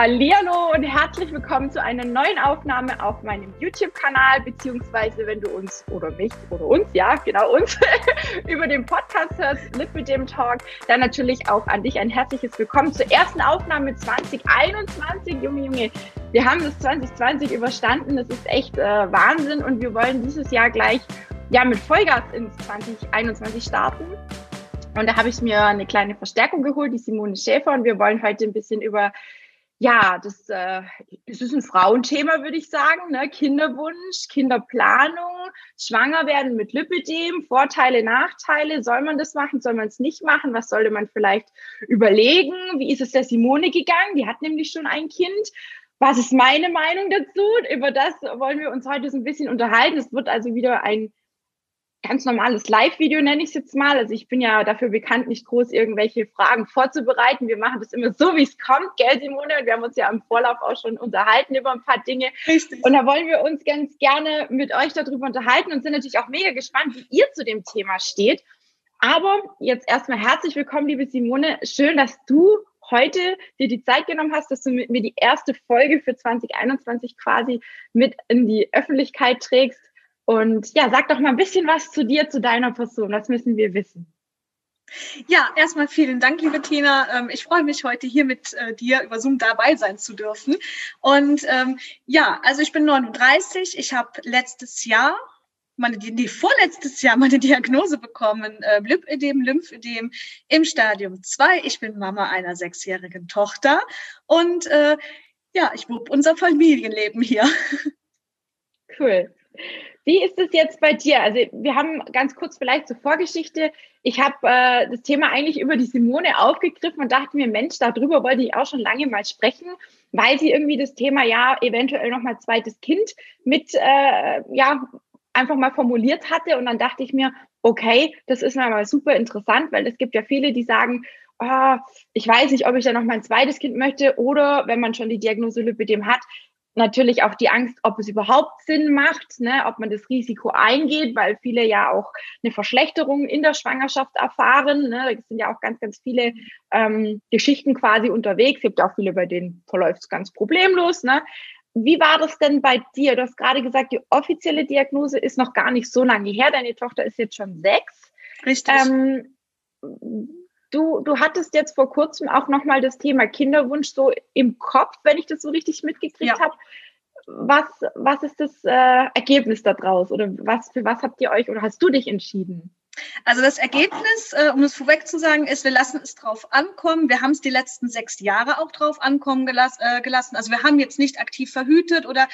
Hallo und herzlich willkommen zu einer neuen Aufnahme auf meinem YouTube-Kanal, beziehungsweise wenn du uns oder mich oder uns, ja, genau uns, über den Podcast hörst, Live mit dem Talk, dann natürlich auch an dich ein herzliches Willkommen zur ersten Aufnahme 2021. Junge, Junge, wir haben das 2020 überstanden, das ist echt äh, Wahnsinn und wir wollen dieses Jahr gleich ja mit Vollgas ins 2021 starten. Und da habe ich mir eine kleine Verstärkung geholt, die Simone Schäfer, und wir wollen heute ein bisschen über ja, das, äh, das ist ein Frauenthema, würde ich sagen. Ne? Kinderwunsch, Kinderplanung, schwanger werden mit Lipidem, Vorteile, Nachteile. Soll man das machen? Soll man es nicht machen? Was sollte man vielleicht überlegen? Wie ist es der Simone gegangen? Die hat nämlich schon ein Kind. Was ist meine Meinung dazu? Über das wollen wir uns heute so ein bisschen unterhalten. Es wird also wieder ein ganz normales Live-Video, nenne ich es jetzt mal. Also ich bin ja dafür bekannt, nicht groß irgendwelche Fragen vorzubereiten. Wir machen das immer so, wie es kommt, gell, Simone? Und wir haben uns ja im Vorlauf auch schon unterhalten über ein paar Dinge. Richtig. Und da wollen wir uns ganz gerne mit euch darüber unterhalten und sind natürlich auch mega gespannt, wie ihr zu dem Thema steht. Aber jetzt erstmal herzlich willkommen, liebe Simone. Schön, dass du heute dir die Zeit genommen hast, dass du mit mir die erste Folge für 2021 quasi mit in die Öffentlichkeit trägst. Und ja, sag doch mal ein bisschen was zu dir, zu deiner Person. Was müssen wir wissen? Ja, erstmal vielen Dank, liebe Tina. Ähm, ich freue mich heute hier mit äh, dir über Zoom dabei sein zu dürfen. Und ähm, ja, also ich bin 39. Ich habe letztes Jahr meine, die, vorletztes Jahr meine Diagnose bekommen, äh, Lymphödem, Lymphödem im Stadium 2. Ich bin Mama einer sechsjährigen Tochter und äh, ja, ich wupp unser Familienleben hier. Cool. Wie ist es jetzt bei dir? Also wir haben ganz kurz vielleicht zur Vorgeschichte. Ich habe äh, das Thema eigentlich über die Simone aufgegriffen und dachte mir, Mensch, darüber wollte ich auch schon lange mal sprechen, weil sie irgendwie das Thema ja eventuell noch mal zweites Kind mit äh, ja einfach mal formuliert hatte und dann dachte ich mir, okay, das ist mal super interessant, weil es gibt ja viele, die sagen, oh, ich weiß nicht, ob ich da noch mal ein zweites Kind möchte oder wenn man schon die Diagnose Lipidem hat, natürlich auch die Angst, ob es überhaupt Sinn macht, ne, ob man das Risiko eingeht, weil viele ja auch eine Verschlechterung in der Schwangerschaft erfahren. Ne. Da sind ja auch ganz, ganz viele ähm, Geschichten quasi unterwegs. Es gibt auch viele, bei denen verläuft es ganz problemlos. Ne. Wie war das denn bei dir? Du hast gerade gesagt, die offizielle Diagnose ist noch gar nicht so lange her. Deine Tochter ist jetzt schon sechs. Richtig. Ähm, Du, du hattest jetzt vor kurzem auch nochmal das Thema Kinderwunsch so im Kopf, wenn ich das so richtig mitgekriegt ja. habe. Was, was ist das äh, Ergebnis daraus? Oder was, für was habt ihr euch oder hast du dich entschieden? Also das Ergebnis, äh, um es vorweg zu sagen, ist, wir lassen es drauf ankommen. Wir haben es die letzten sechs Jahre auch drauf ankommen gelassen. Äh, gelassen. Also wir haben jetzt nicht aktiv verhütet oder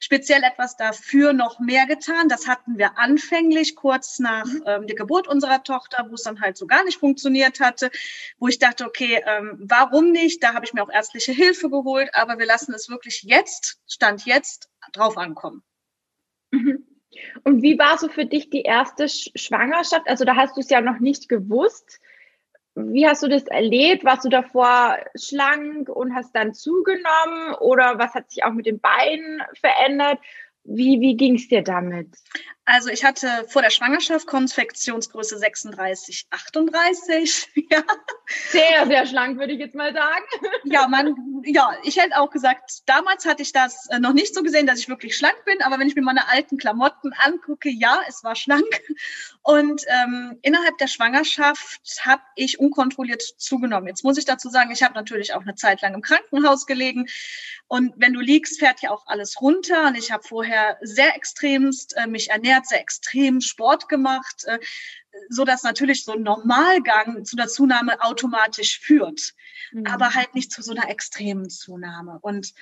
speziell etwas dafür noch mehr getan. Das hatten wir anfänglich kurz nach mhm. ähm, der Geburt unserer Tochter, wo es dann halt so gar nicht funktioniert hatte, wo ich dachte, okay, ähm, warum nicht? Da habe ich mir auch ärztliche Hilfe geholt, aber wir lassen es wirklich jetzt, Stand jetzt, drauf ankommen. Mhm. Und wie war so für dich die erste Schwangerschaft? Also da hast du es ja noch nicht gewusst. Wie hast du das erlebt? Warst du davor schlank und hast dann zugenommen? Oder was hat sich auch mit den Beinen verändert? Wie, wie ging es dir damit? Also ich hatte vor der Schwangerschaft Konfektionsgröße 36, 38. ja. Sehr, sehr schlank, würde ich jetzt mal sagen. ja, man, ja, ich hätte auch gesagt, damals hatte ich das äh, noch nicht so gesehen, dass ich wirklich schlank bin, aber wenn ich mir meine alten Klamotten angucke, ja, es war schlank. Und ähm, innerhalb der Schwangerschaft habe ich unkontrolliert zugenommen. Jetzt muss ich dazu sagen, ich habe natürlich auch eine Zeit lang im Krankenhaus gelegen. Und wenn du liegst, fährt ja auch alles runter. Und ich habe vorher sehr extremst äh, mich ernährt, sehr extrem Sport gemacht, äh, so dass natürlich so ein Normalgang zu der Zunahme automatisch führt, mhm. aber halt nicht zu so einer extremen Zunahme. Und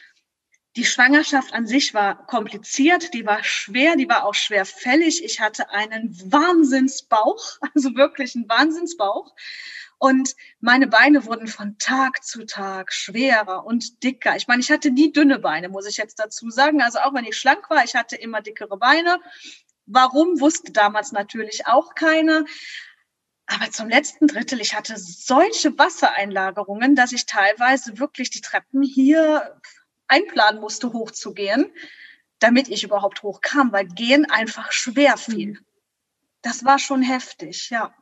die Schwangerschaft an sich war kompliziert, die war schwer, die war auch schwerfällig. Ich hatte einen Wahnsinnsbauch, also wirklich einen Wahnsinnsbauch. Und meine Beine wurden von Tag zu Tag schwerer und dicker. Ich meine, ich hatte nie dünne Beine, muss ich jetzt dazu sagen. Also auch wenn ich schlank war, ich hatte immer dickere Beine. Warum, wusste damals natürlich auch keiner. Aber zum letzten Drittel, ich hatte solche Wassereinlagerungen, dass ich teilweise wirklich die Treppen hier einplanen musste, hochzugehen, damit ich überhaupt hochkam, weil gehen einfach schwer fiel. Mhm. Das war schon heftig, ja.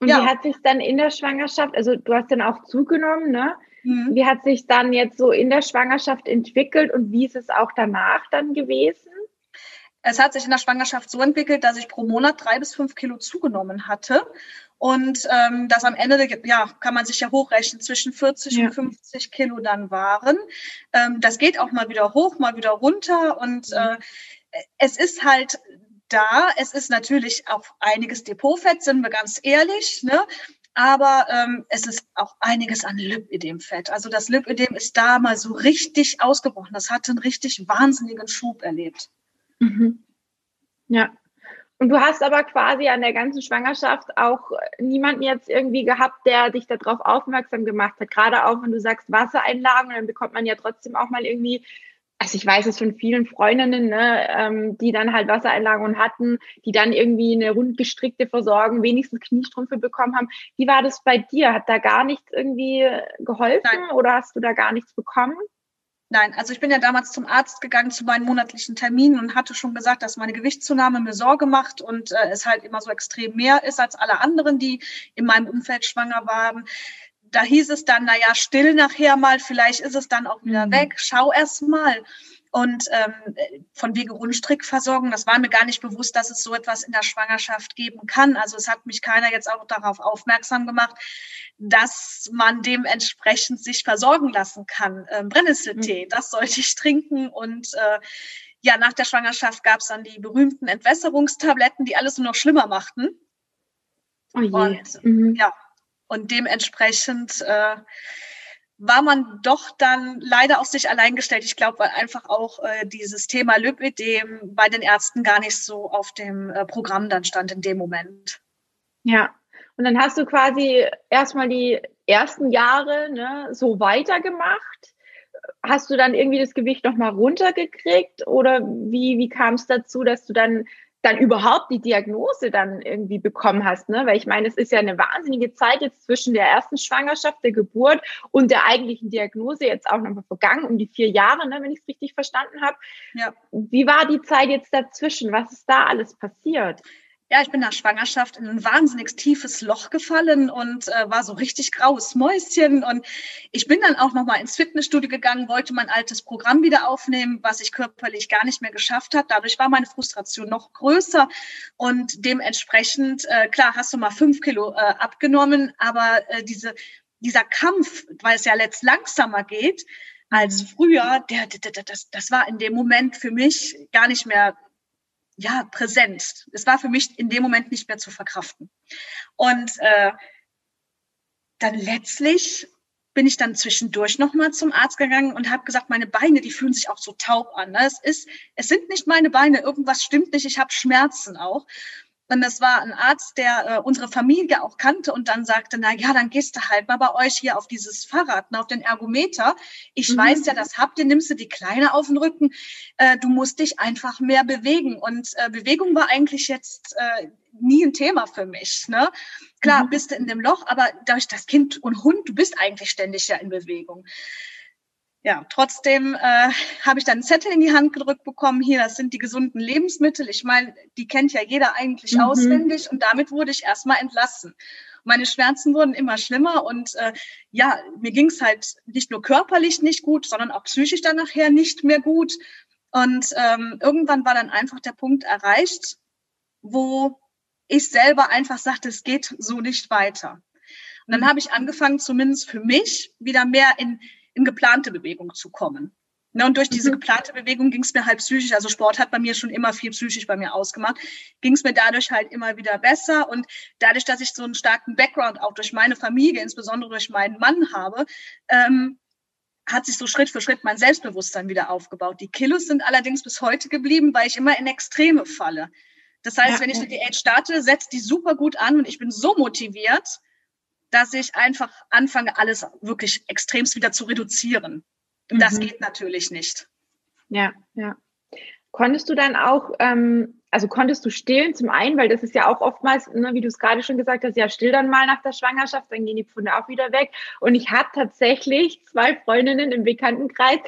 Und ja. wie hat sich dann in der Schwangerschaft, also du hast dann auch zugenommen, ne? Mhm. Wie hat sich dann jetzt so in der Schwangerschaft entwickelt und wie ist es auch danach dann gewesen? Es hat sich in der Schwangerschaft so entwickelt, dass ich pro Monat drei bis fünf Kilo zugenommen hatte. Und ähm, das am Ende, ja, kann man sich ja hochrechnen, zwischen 40 ja. und 50 Kilo dann waren. Ähm, das geht auch mal wieder hoch, mal wieder runter. Und mhm. äh, es ist halt da. Es ist natürlich auch einiges Depotfett, sind wir ganz ehrlich. Ne? aber ähm, es ist auch einiges an Lipödemfett. Also das Lipödem ist da mal so richtig ausgebrochen. Das hat einen richtig wahnsinnigen Schub erlebt. Mhm. Ja. Und du hast aber quasi an der ganzen Schwangerschaft auch niemanden jetzt irgendwie gehabt, der dich darauf aufmerksam gemacht hat. Gerade auch, wenn du sagst Wassereinlagen, dann bekommt man ja trotzdem auch mal irgendwie also ich weiß es von vielen Freundinnen, ne, ähm, die dann halt Wassereinlagerungen hatten, die dann irgendwie eine rundgestrickte Versorgung, wenigstens Kniestrümpfe bekommen haben. Wie war das bei dir? Hat da gar nichts irgendwie geholfen Nein. oder hast du da gar nichts bekommen? Nein, also ich bin ja damals zum Arzt gegangen zu meinen monatlichen Terminen und hatte schon gesagt, dass meine Gewichtszunahme mir Sorge macht und äh, es halt immer so extrem mehr ist als alle anderen, die in meinem Umfeld schwanger waren da hieß es dann, na ja, still nachher mal, vielleicht ist es dann auch wieder mhm. weg, schau erst mal. Und ähm, von wegen Rundstrickversorgung, das war mir gar nicht bewusst, dass es so etwas in der Schwangerschaft geben kann. Also es hat mich keiner jetzt auch darauf aufmerksam gemacht, dass man dementsprechend sich versorgen lassen kann. Ähm, Brennnesseltee, mhm. das sollte ich trinken. Und äh, ja, nach der Schwangerschaft gab es dann die berühmten Entwässerungstabletten, die alles nur noch schlimmer machten. Oh je. Und, mhm. ja, und dementsprechend äh, war man doch dann leider auf sich allein gestellt. Ich glaube, weil einfach auch äh, dieses Thema Lipödem bei den Ärzten gar nicht so auf dem äh, Programm dann stand in dem Moment. Ja, und dann hast du quasi erstmal die ersten Jahre ne, so weitergemacht. Hast du dann irgendwie das Gewicht nochmal runtergekriegt oder wie, wie kam es dazu, dass du dann dann überhaupt die Diagnose dann irgendwie bekommen hast, ne? Weil ich meine, es ist ja eine wahnsinnige Zeit jetzt zwischen der ersten Schwangerschaft, der Geburt und der eigentlichen Diagnose jetzt auch nochmal vergangen, um die vier Jahre, ne, wenn ich es richtig verstanden habe. Ja. Wie war die Zeit jetzt dazwischen? Was ist da alles passiert? Ja, ich bin nach Schwangerschaft in ein wahnsinnig tiefes Loch gefallen und äh, war so richtig graues Mäuschen. Und ich bin dann auch nochmal ins Fitnessstudio gegangen, wollte mein altes Programm wieder aufnehmen, was ich körperlich gar nicht mehr geschafft habe. Dadurch war meine Frustration noch größer und dementsprechend, äh, klar, hast du mal fünf Kilo äh, abgenommen, aber äh, diese, dieser Kampf, weil es ja letzt langsamer geht, als mhm. früher, der, der, der, das, das war in dem Moment für mich gar nicht mehr ja, präsent. Es war für mich in dem Moment nicht mehr zu verkraften. Und äh, dann letztlich bin ich dann zwischendurch nochmal zum Arzt gegangen und habe gesagt, meine Beine, die fühlen sich auch so taub an. Ne? Es ist, es sind nicht meine Beine, irgendwas stimmt nicht, ich habe Schmerzen auch. Und das war ein Arzt, der äh, unsere Familie auch kannte und dann sagte, na ja, dann gehst du halt mal bei euch hier auf dieses Fahrrad, ne, auf den Ergometer. Ich mhm. weiß ja, das habt ihr, nimmst du die Kleine auf den Rücken. Äh, du musst dich einfach mehr bewegen. Und äh, Bewegung war eigentlich jetzt äh, nie ein Thema für mich. Ne? Klar, mhm. bist du in dem Loch, aber durch das Kind und Hund, du bist eigentlich ständig ja in Bewegung ja, trotzdem äh, habe ich dann einen Zettel in die Hand gedrückt bekommen. Hier, das sind die gesunden Lebensmittel. Ich meine, die kennt ja jeder eigentlich mhm. auswendig und damit wurde ich erstmal entlassen. Meine Schmerzen wurden immer schlimmer und äh, ja, mir ging es halt nicht nur körperlich nicht gut, sondern auch psychisch dann nachher nicht mehr gut. Und ähm, irgendwann war dann einfach der Punkt erreicht, wo ich selber einfach sagte, es geht so nicht weiter. Und dann mhm. habe ich angefangen, zumindest für mich wieder mehr in in geplante Bewegung zu kommen. Ne, und durch diese mhm. geplante Bewegung ging es mir halt psychisch, also Sport hat bei mir schon immer viel psychisch bei mir ausgemacht, ging es mir dadurch halt immer wieder besser. Und dadurch, dass ich so einen starken Background auch durch meine Familie, insbesondere durch meinen Mann habe, ähm, hat sich so Schritt für Schritt mein Selbstbewusstsein wieder aufgebaut. Die Kilos sind allerdings bis heute geblieben, weil ich immer in Extreme falle. Das heißt, ja. wenn ich eine Diät starte, setzt die super gut an und ich bin so motiviert, dass ich einfach anfange, alles wirklich extremst wieder zu reduzieren. Das mhm. geht natürlich nicht. Ja, ja. Konntest du dann auch, ähm, also konntest du stillen zum einen, weil das ist ja auch oftmals, ne, wie du es gerade schon gesagt hast, ja, still dann mal nach der Schwangerschaft, dann gehen die Pfunde auch wieder weg. Und ich habe tatsächlich zwei Freundinnen im Bekanntenkreis,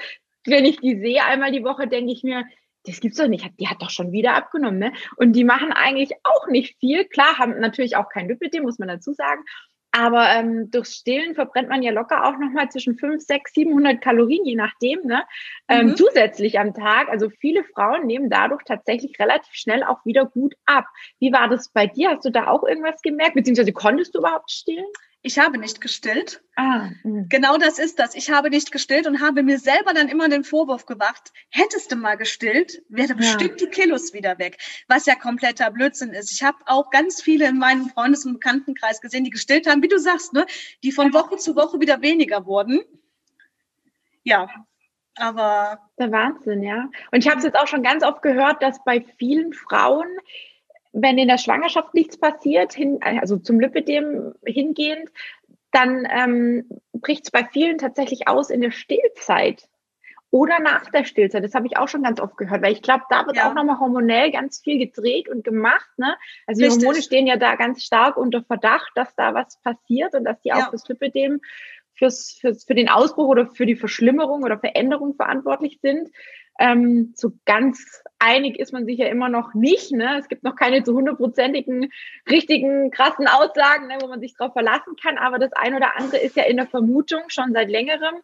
wenn ich die sehe einmal die Woche, denke ich mir, das gibt's doch nicht, die hat doch schon wieder abgenommen, ne? Und die machen eigentlich auch nicht viel. Klar, haben natürlich auch kein Lipidem, muss man dazu sagen. Aber ähm, durch Stillen verbrennt man ja locker auch nochmal zwischen 5, 6, 700 Kalorien, je nachdem, ne? Ähm, mhm. zusätzlich am Tag. Also viele Frauen nehmen dadurch tatsächlich relativ schnell auch wieder gut ab. Wie war das bei dir? Hast du da auch irgendwas gemerkt? Beziehungsweise konntest du überhaupt stillen? Ich habe nicht gestillt. Ah, mh. genau das ist das. Ich habe nicht gestillt und habe mir selber dann immer den Vorwurf gemacht, hättest du mal gestillt, wäre ja. bestimmt die Kilos wieder weg. Was ja kompletter Blödsinn ist. Ich habe auch ganz viele in meinem Freundes- und Bekanntenkreis gesehen, die gestillt haben, wie du sagst, ne? die von Woche zu Woche wieder weniger wurden. Ja, aber. Der Wahnsinn, ja. Und ich habe es jetzt auch schon ganz oft gehört, dass bei vielen Frauen wenn in der Schwangerschaft nichts passiert, hin, also zum Lipidem hingehend, dann ähm, bricht es bei vielen tatsächlich aus in der Stillzeit oder nach der Stillzeit. Das habe ich auch schon ganz oft gehört, weil ich glaube, da wird ja. auch nochmal hormonell ganz viel gedreht und gemacht. Ne? Also die Hormone stehen ja da ganz stark unter Verdacht, dass da was passiert und dass die ja. auch fürs Lipidem, fürs, fürs, für den Ausbruch oder für die Verschlimmerung oder Veränderung verantwortlich sind. Ähm, so ganz einig ist man sich ja immer noch nicht. Ne? Es gibt noch keine zu hundertprozentigen, richtigen, krassen Aussagen, ne, wo man sich darauf verlassen kann. Aber das eine oder andere ist ja in der Vermutung schon seit längerem.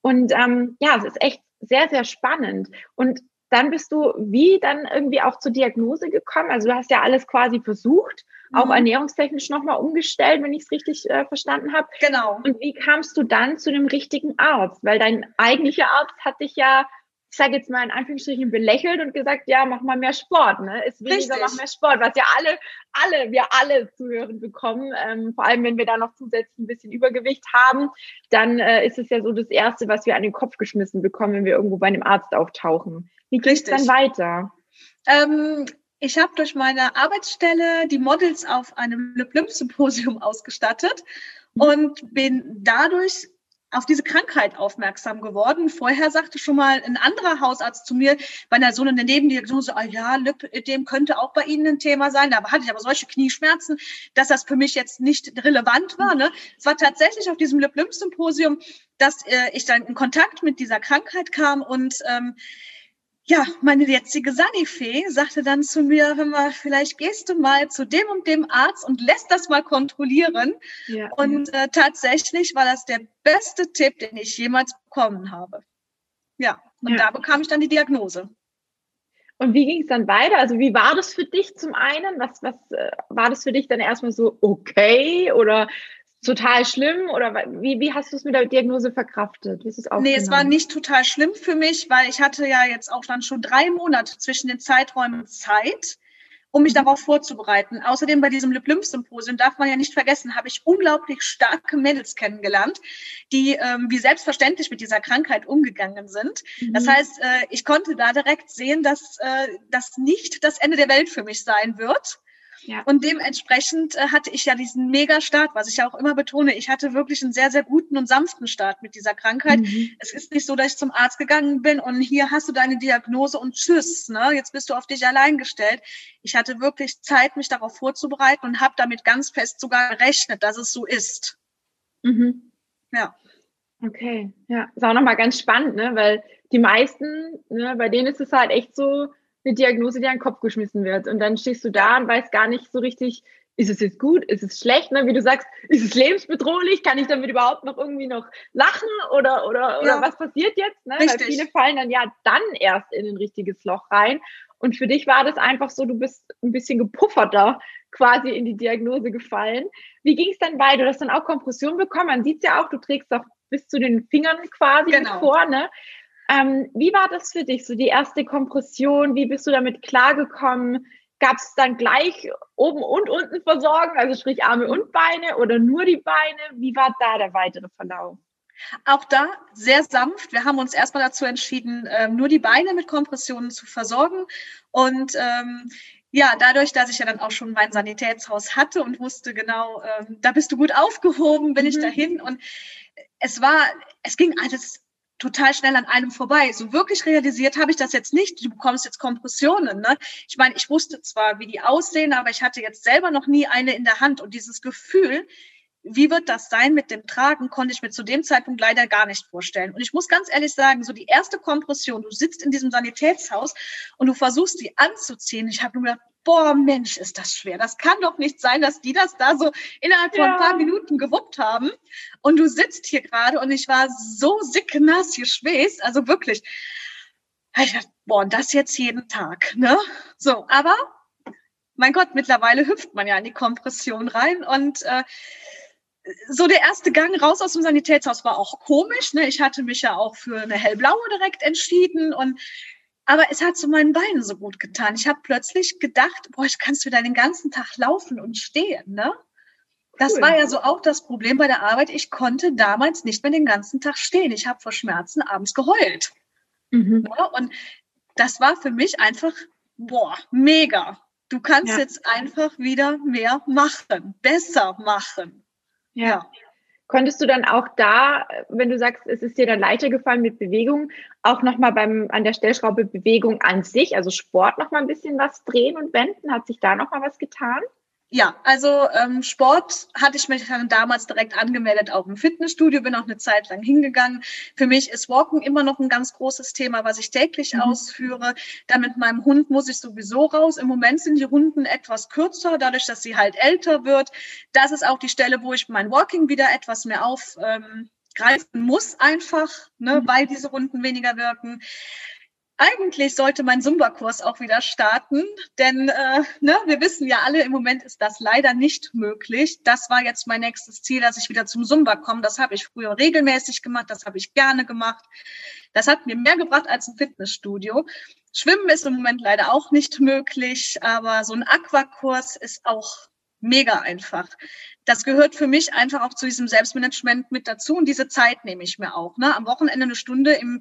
Und ähm, ja, es ist echt sehr, sehr spannend. Und dann bist du wie dann irgendwie auch zur Diagnose gekommen? Also du hast ja alles quasi versucht, mhm. auch ernährungstechnisch nochmal umgestellt, wenn ich es richtig äh, verstanden habe. Genau. Und wie kamst du dann zu dem richtigen Arzt? Weil dein eigentlicher Arzt hat dich ja ich sage jetzt mal in Anführungsstrichen, belächelt und gesagt, ja, mach mal mehr Sport, ne? Ist weniger, Richtig. mach mehr Sport, was ja alle, alle, wir alle zu hören bekommen. Ähm, vor allem, wenn wir da noch zusätzlich ein bisschen Übergewicht haben, dann äh, ist es ja so das Erste, was wir an den Kopf geschmissen bekommen, wenn wir irgendwo bei einem Arzt auftauchen. Wie geht es dann weiter? Ähm, ich habe durch meine Arbeitsstelle die Models auf einem Lip-Lymph-Symposium ausgestattet mhm. und bin dadurch auf diese Krankheit aufmerksam geworden. Vorher sagte schon mal ein anderer Hausarzt zu mir bei einer so einer Nebendiagnose, ah ja, Lipödem könnte auch bei Ihnen ein Thema sein. Da hatte ich aber solche Knieschmerzen, dass das für mich jetzt nicht relevant war. Ne? Es war tatsächlich auf diesem Lip-Lymph-Symposium, dass äh, ich dann in Kontakt mit dieser Krankheit kam und ähm, ja, meine jetzige Sanifee sagte dann zu mir, hör mal, vielleicht gehst du mal zu dem und dem Arzt und lässt das mal kontrollieren. Ja, und Äh, tatsächlich war das der beste Tipp, den ich jemals bekommen habe. Ja, und ja. da bekam ich dann die Diagnose. Und wie ging es dann weiter? Also wie war das für dich zum einen? Was, was äh, war das für dich dann erstmal so okay oder total schlimm oder wie, wie hast du es mit der Diagnose verkraftet? Wie ist es nee, es war nicht total schlimm für mich, weil ich hatte ja jetzt auch dann schon drei Monate zwischen den Zeiträumen Zeit, um mich mhm. darauf vorzubereiten. Außerdem bei diesem Lip-Lymph-Symposium darf man ja nicht vergessen, habe ich unglaublich starke Mädels kennengelernt, die ähm, wie selbstverständlich mit dieser Krankheit umgegangen sind. Mhm. Das heißt, äh, ich konnte da direkt sehen, dass äh, das nicht das Ende der Welt für mich sein wird ja. Und dementsprechend äh, hatte ich ja diesen Mega-Start, was ich ja auch immer betone. Ich hatte wirklich einen sehr, sehr guten und sanften Start mit dieser Krankheit. Mhm. Es ist nicht so, dass ich zum Arzt gegangen bin und hier hast du deine Diagnose und tschüss, ne? jetzt bist du auf dich allein gestellt. Ich hatte wirklich Zeit, mich darauf vorzubereiten und habe damit ganz fest sogar gerechnet, dass es so ist. Mhm. Ja. Okay, ja, ist auch nochmal ganz spannend, ne? weil die meisten, ne, bei denen ist es halt echt so, eine Diagnose, die an den Kopf geschmissen wird. Und dann stehst du da und weißt gar nicht so richtig, ist es jetzt gut, ist es schlecht, ne? wie du sagst, ist es lebensbedrohlich, kann ich damit überhaupt noch irgendwie noch lachen oder, oder, oder was passiert jetzt? Ne? Weil viele fallen dann ja dann erst in ein richtiges Loch rein. Und für dich war das einfach so, du bist ein bisschen gepufferter quasi in die Diagnose gefallen. Wie ging es dann weiter? Du hast dann auch Kompression bekommen. Man sieht ja auch, du trägst auch bis zu den Fingern quasi genau. vor. Ähm, wie war das für dich, so die erste Kompression? Wie bist du damit klargekommen? Gab es dann gleich oben und unten Versorgung, also sprich Arme und Beine oder nur die Beine? Wie war da der weitere Verlauf? Auch da sehr sanft. Wir haben uns erstmal dazu entschieden, ähm, nur die Beine mit Kompressionen zu versorgen. Und ähm, ja, dadurch, dass ich ja dann auch schon mein Sanitätshaus hatte und wusste genau, ähm, da bist du gut aufgehoben, bin mhm. ich dahin. Und es war, es ging alles total schnell an einem vorbei. So wirklich realisiert habe ich das jetzt nicht. Du bekommst jetzt Kompressionen. Ne? Ich meine, ich wusste zwar, wie die aussehen, aber ich hatte jetzt selber noch nie eine in der Hand. Und dieses Gefühl, wie wird das sein mit dem Tragen, konnte ich mir zu dem Zeitpunkt leider gar nicht vorstellen. Und ich muss ganz ehrlich sagen, so die erste Kompression, du sitzt in diesem Sanitätshaus und du versuchst die anzuziehen. Ich habe nur gedacht, boah, Mensch, ist das schwer. Das kann doch nicht sein, dass die das da so innerhalb von ja. ein paar Minuten gewuppt haben. Und du sitzt hier gerade und ich war so sicknass geschwäßt, also wirklich. Ich dachte, boah, und das jetzt jeden Tag, ne? So, aber mein Gott, mittlerweile hüpft man ja in die Kompression rein und äh, so der erste Gang raus aus dem Sanitätshaus war auch komisch. Ne? Ich hatte mich ja auch für eine hellblaue direkt entschieden und aber es hat so meinen Beinen so gut getan. Ich habe plötzlich gedacht, boah, ich kannst wieder den ganzen Tag laufen und stehen, ne? Das cool. war ja so auch das Problem bei der Arbeit. Ich konnte damals nicht mehr den ganzen Tag stehen. Ich habe vor Schmerzen abends geheult. Mhm. Ja, und das war für mich einfach, boah, mega. Du kannst ja. jetzt einfach wieder mehr machen, besser machen. Ja. Konntest du dann auch da, wenn du sagst, es ist dir dann leichter gefallen mit Bewegung, auch nochmal beim, an der Stellschraube Bewegung an sich, also Sport nochmal ein bisschen was drehen und wenden? Hat sich da nochmal was getan? Ja, also ähm, Sport hatte ich mich dann damals direkt angemeldet, auch im Fitnessstudio, bin auch eine Zeit lang hingegangen. Für mich ist Walken immer noch ein ganz großes Thema, was ich täglich mhm. ausführe. Dann mit meinem Hund muss ich sowieso raus. Im Moment sind die Runden etwas kürzer, dadurch, dass sie halt älter wird. Das ist auch die Stelle, wo ich mein Walking wieder etwas mehr auf. Ähm, greifen muss einfach, ne, mhm. weil diese Runden weniger wirken. Eigentlich sollte mein Zumba-Kurs auch wieder starten, denn äh, ne, wir wissen ja alle, im Moment ist das leider nicht möglich. Das war jetzt mein nächstes Ziel, dass ich wieder zum Zumba komme. Das habe ich früher regelmäßig gemacht, das habe ich gerne gemacht. Das hat mir mehr gebracht als ein Fitnessstudio. Schwimmen ist im Moment leider auch nicht möglich, aber so ein Aquakurs ist auch mega einfach. Das gehört für mich einfach auch zu diesem Selbstmanagement mit dazu und diese Zeit nehme ich mir auch. Ne? Am Wochenende eine Stunde im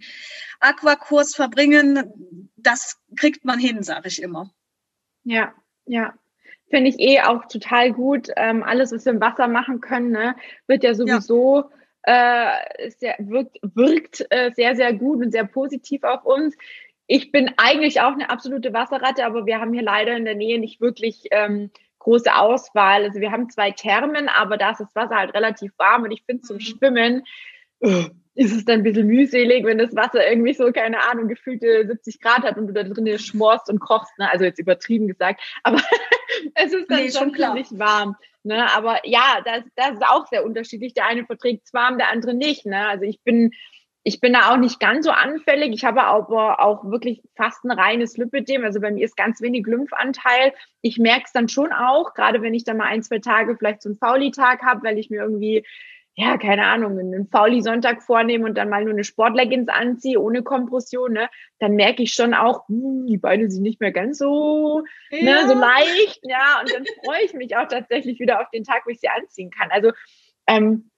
Aquakurs verbringen, das kriegt man hin, sage ich immer. Ja, ja. Finde ich eh auch total gut. Ähm, alles, was wir im Wasser machen können, ne, wird ja sowieso ja. Äh, sehr, wirkt, wirkt äh, sehr, sehr gut und sehr positiv auf uns. Ich bin eigentlich auch eine absolute Wasserratte, aber wir haben hier leider in der Nähe nicht wirklich ähm, große Auswahl. Also wir haben zwei Thermen, aber da ist das Wasser halt relativ warm und ich finde zum mhm. Schwimmen uh, ist es dann ein bisschen mühselig, wenn das Wasser irgendwie so, keine Ahnung, gefühlte 70 Grad hat und du da drin schmorst und kochst. Ne? Also jetzt übertrieben gesagt, aber es ist dann nee, schon ziemlich warm. Ne? Aber ja, das, das ist auch sehr unterschiedlich. Der eine verträgt es warm, der andere nicht. Ne? Also ich bin ich bin da auch nicht ganz so anfällig. Ich habe aber auch wirklich fast ein reines Lipödem. Also bei mir ist ganz wenig Lymphanteil. Ich merke es dann schon auch, gerade wenn ich dann mal ein, zwei Tage vielleicht so einen Fauli-Tag habe, weil ich mir irgendwie, ja, keine Ahnung, einen Fauli-Sonntag vornehme und dann mal nur eine Sportleggings anziehe, ohne Kompression, ne, dann merke ich schon auch, hm, die Beine sind nicht mehr ganz so, ja. ne, so leicht, ja, und dann freue ich mich auch tatsächlich wieder auf den Tag, wo ich sie anziehen kann. Also, ähm,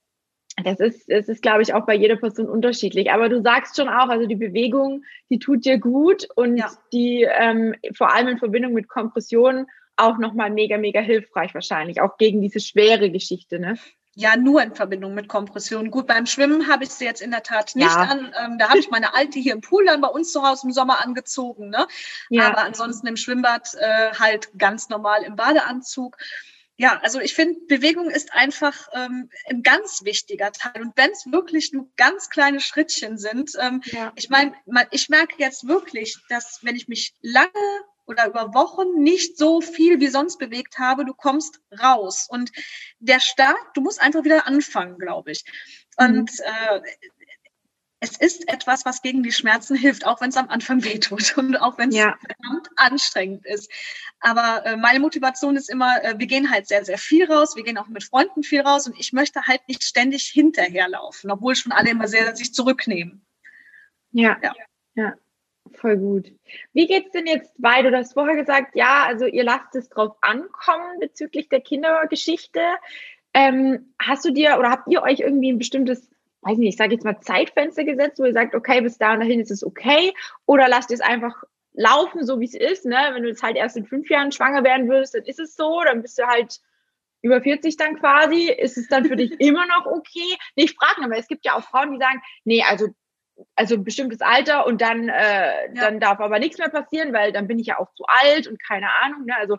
das ist, das ist, glaube ich, auch bei jeder Person unterschiedlich. Aber du sagst schon auch, also die Bewegung, die tut dir gut und ja. die ähm, vor allem in Verbindung mit Kompression auch nochmal mega, mega hilfreich wahrscheinlich, auch gegen diese schwere Geschichte, ne? Ja, nur in Verbindung mit Kompression. Gut, beim Schwimmen habe ich sie jetzt in der Tat nicht ja. an. Ähm, da habe ich meine alte hier im Pool dann bei uns zu Hause im Sommer angezogen. Ne? Ja. Aber ansonsten im Schwimmbad äh, halt ganz normal im Badeanzug ja, also ich finde, Bewegung ist einfach ähm, ein ganz wichtiger Teil. Und wenn es wirklich nur ganz kleine Schrittchen sind, ähm, ja. ich meine, ich merke jetzt wirklich, dass wenn ich mich lange oder über Wochen nicht so viel wie sonst bewegt habe, du kommst raus. Und der Start, du musst einfach wieder anfangen, glaube ich. Und mhm. äh, es ist etwas, was gegen die Schmerzen hilft, auch wenn es am Anfang wehtut und auch wenn es ja. anstrengend ist. Aber äh, meine Motivation ist immer, äh, wir gehen halt sehr, sehr viel raus, wir gehen auch mit Freunden viel raus und ich möchte halt nicht ständig hinterherlaufen, obwohl schon alle immer sehr sich zurücknehmen. Ja, ja, ja. Voll gut. Wie geht's denn jetzt weiter? Du hast vorher gesagt, ja, also ihr lasst es drauf ankommen bezüglich der Kindergeschichte. Ähm, hast du dir oder habt ihr euch irgendwie ein bestimmtes weiß nicht, ich sage jetzt mal Zeitfenster gesetzt, wo ihr sagt, okay, bis da und dahin ist es okay, oder lasst ihr es einfach laufen, so wie es ist, ne? Wenn du jetzt halt erst in fünf Jahren schwanger werden würdest, dann ist es so, dann bist du halt über 40 dann quasi, ist es dann für dich immer noch okay? Nee, ich frage aber es gibt ja auch Frauen, die sagen, nee, also also ein bestimmtes Alter und dann, äh, ja. dann darf aber nichts mehr passieren, weil dann bin ich ja auch zu alt und keine Ahnung. Ne? Also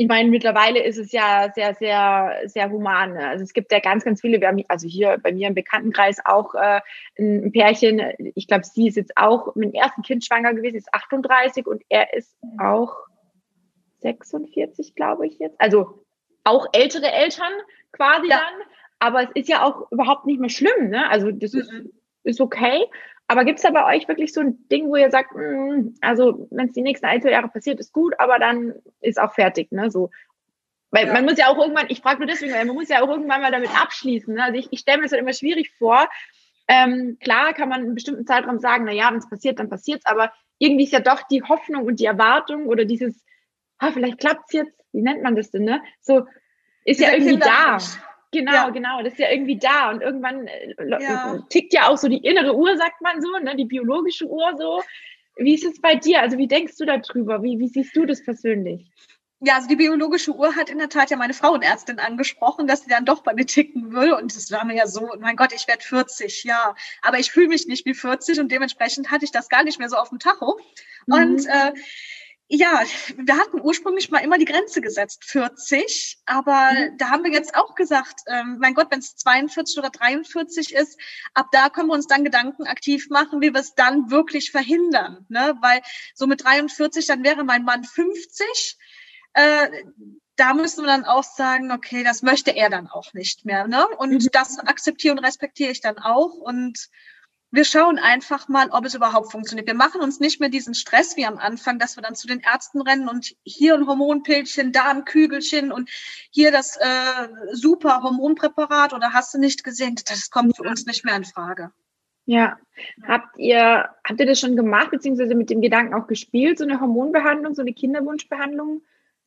ich meine, mittlerweile ist es ja sehr, sehr, sehr human. Ne? Also es gibt ja ganz, ganz viele. Wir haben also hier bei mir im Bekanntenkreis auch äh, ein Pärchen. Ich glaube, sie ist jetzt auch mit dem ersten Kind schwanger gewesen, ist 38 und er ist auch 46, glaube ich jetzt. Also auch ältere Eltern quasi ja. dann. Aber es ist ja auch überhaupt nicht mehr schlimm. Ne? Also das mhm. ist, ist okay. Aber gibt es da bei euch wirklich so ein Ding, wo ihr sagt, mh, mm, also wenn es die nächsten ein, zwei Jahre passiert, ist gut, aber dann ist auch fertig, ne? So. Weil ja. man muss ja auch irgendwann, ich frage nur deswegen, weil man muss ja auch irgendwann mal damit abschließen. Ne? Also ich, ich stelle mir das halt immer schwierig vor. Ähm, klar kann man in einem bestimmten Zeitraum sagen, na ja, wenn es passiert, dann passiert es, aber irgendwie ist ja doch die Hoffnung und die Erwartung oder dieses, ah, vielleicht klappt es jetzt, wie nennt man das denn, ne? So, ist Dieser ja irgendwie da. Genau, ja. genau. Das ist ja irgendwie da. Und irgendwann äh, ja. tickt ja auch so die innere Uhr, sagt man so, ne? die biologische Uhr so. Wie ist es bei dir? Also wie denkst du darüber? Wie, wie siehst du das persönlich? Ja, also die biologische Uhr hat in der Tat ja meine Frauenärztin angesprochen, dass sie dann doch bei mir ticken will. Und das war mir ja so, mein Gott, ich werde 40, ja. Aber ich fühle mich nicht wie 40 und dementsprechend hatte ich das gar nicht mehr so auf dem Tacho. Mhm. Und äh, ja, wir hatten ursprünglich mal immer die Grenze gesetzt, 40, aber mhm. da haben wir jetzt auch gesagt, ähm, mein Gott, wenn es 42 oder 43 ist, ab da können wir uns dann Gedanken aktiv machen, wie wir es dann wirklich verhindern, ne? Weil so mit 43, dann wäre mein Mann 50. Äh, da müssen wir dann auch sagen, okay, das möchte er dann auch nicht mehr, ne? Und mhm. das akzeptiere und respektiere ich dann auch und wir schauen einfach mal, ob es überhaupt funktioniert. Wir machen uns nicht mehr diesen Stress wie am Anfang, dass wir dann zu den Ärzten rennen und hier ein Hormonpilzchen, da ein Kügelchen und hier das äh, super Hormonpräparat oder hast du nicht gesehen? Das kommt für uns nicht mehr in Frage. Ja. Habt ihr, habt ihr das schon gemacht, beziehungsweise mit dem Gedanken auch gespielt, so eine Hormonbehandlung, so eine Kinderwunschbehandlung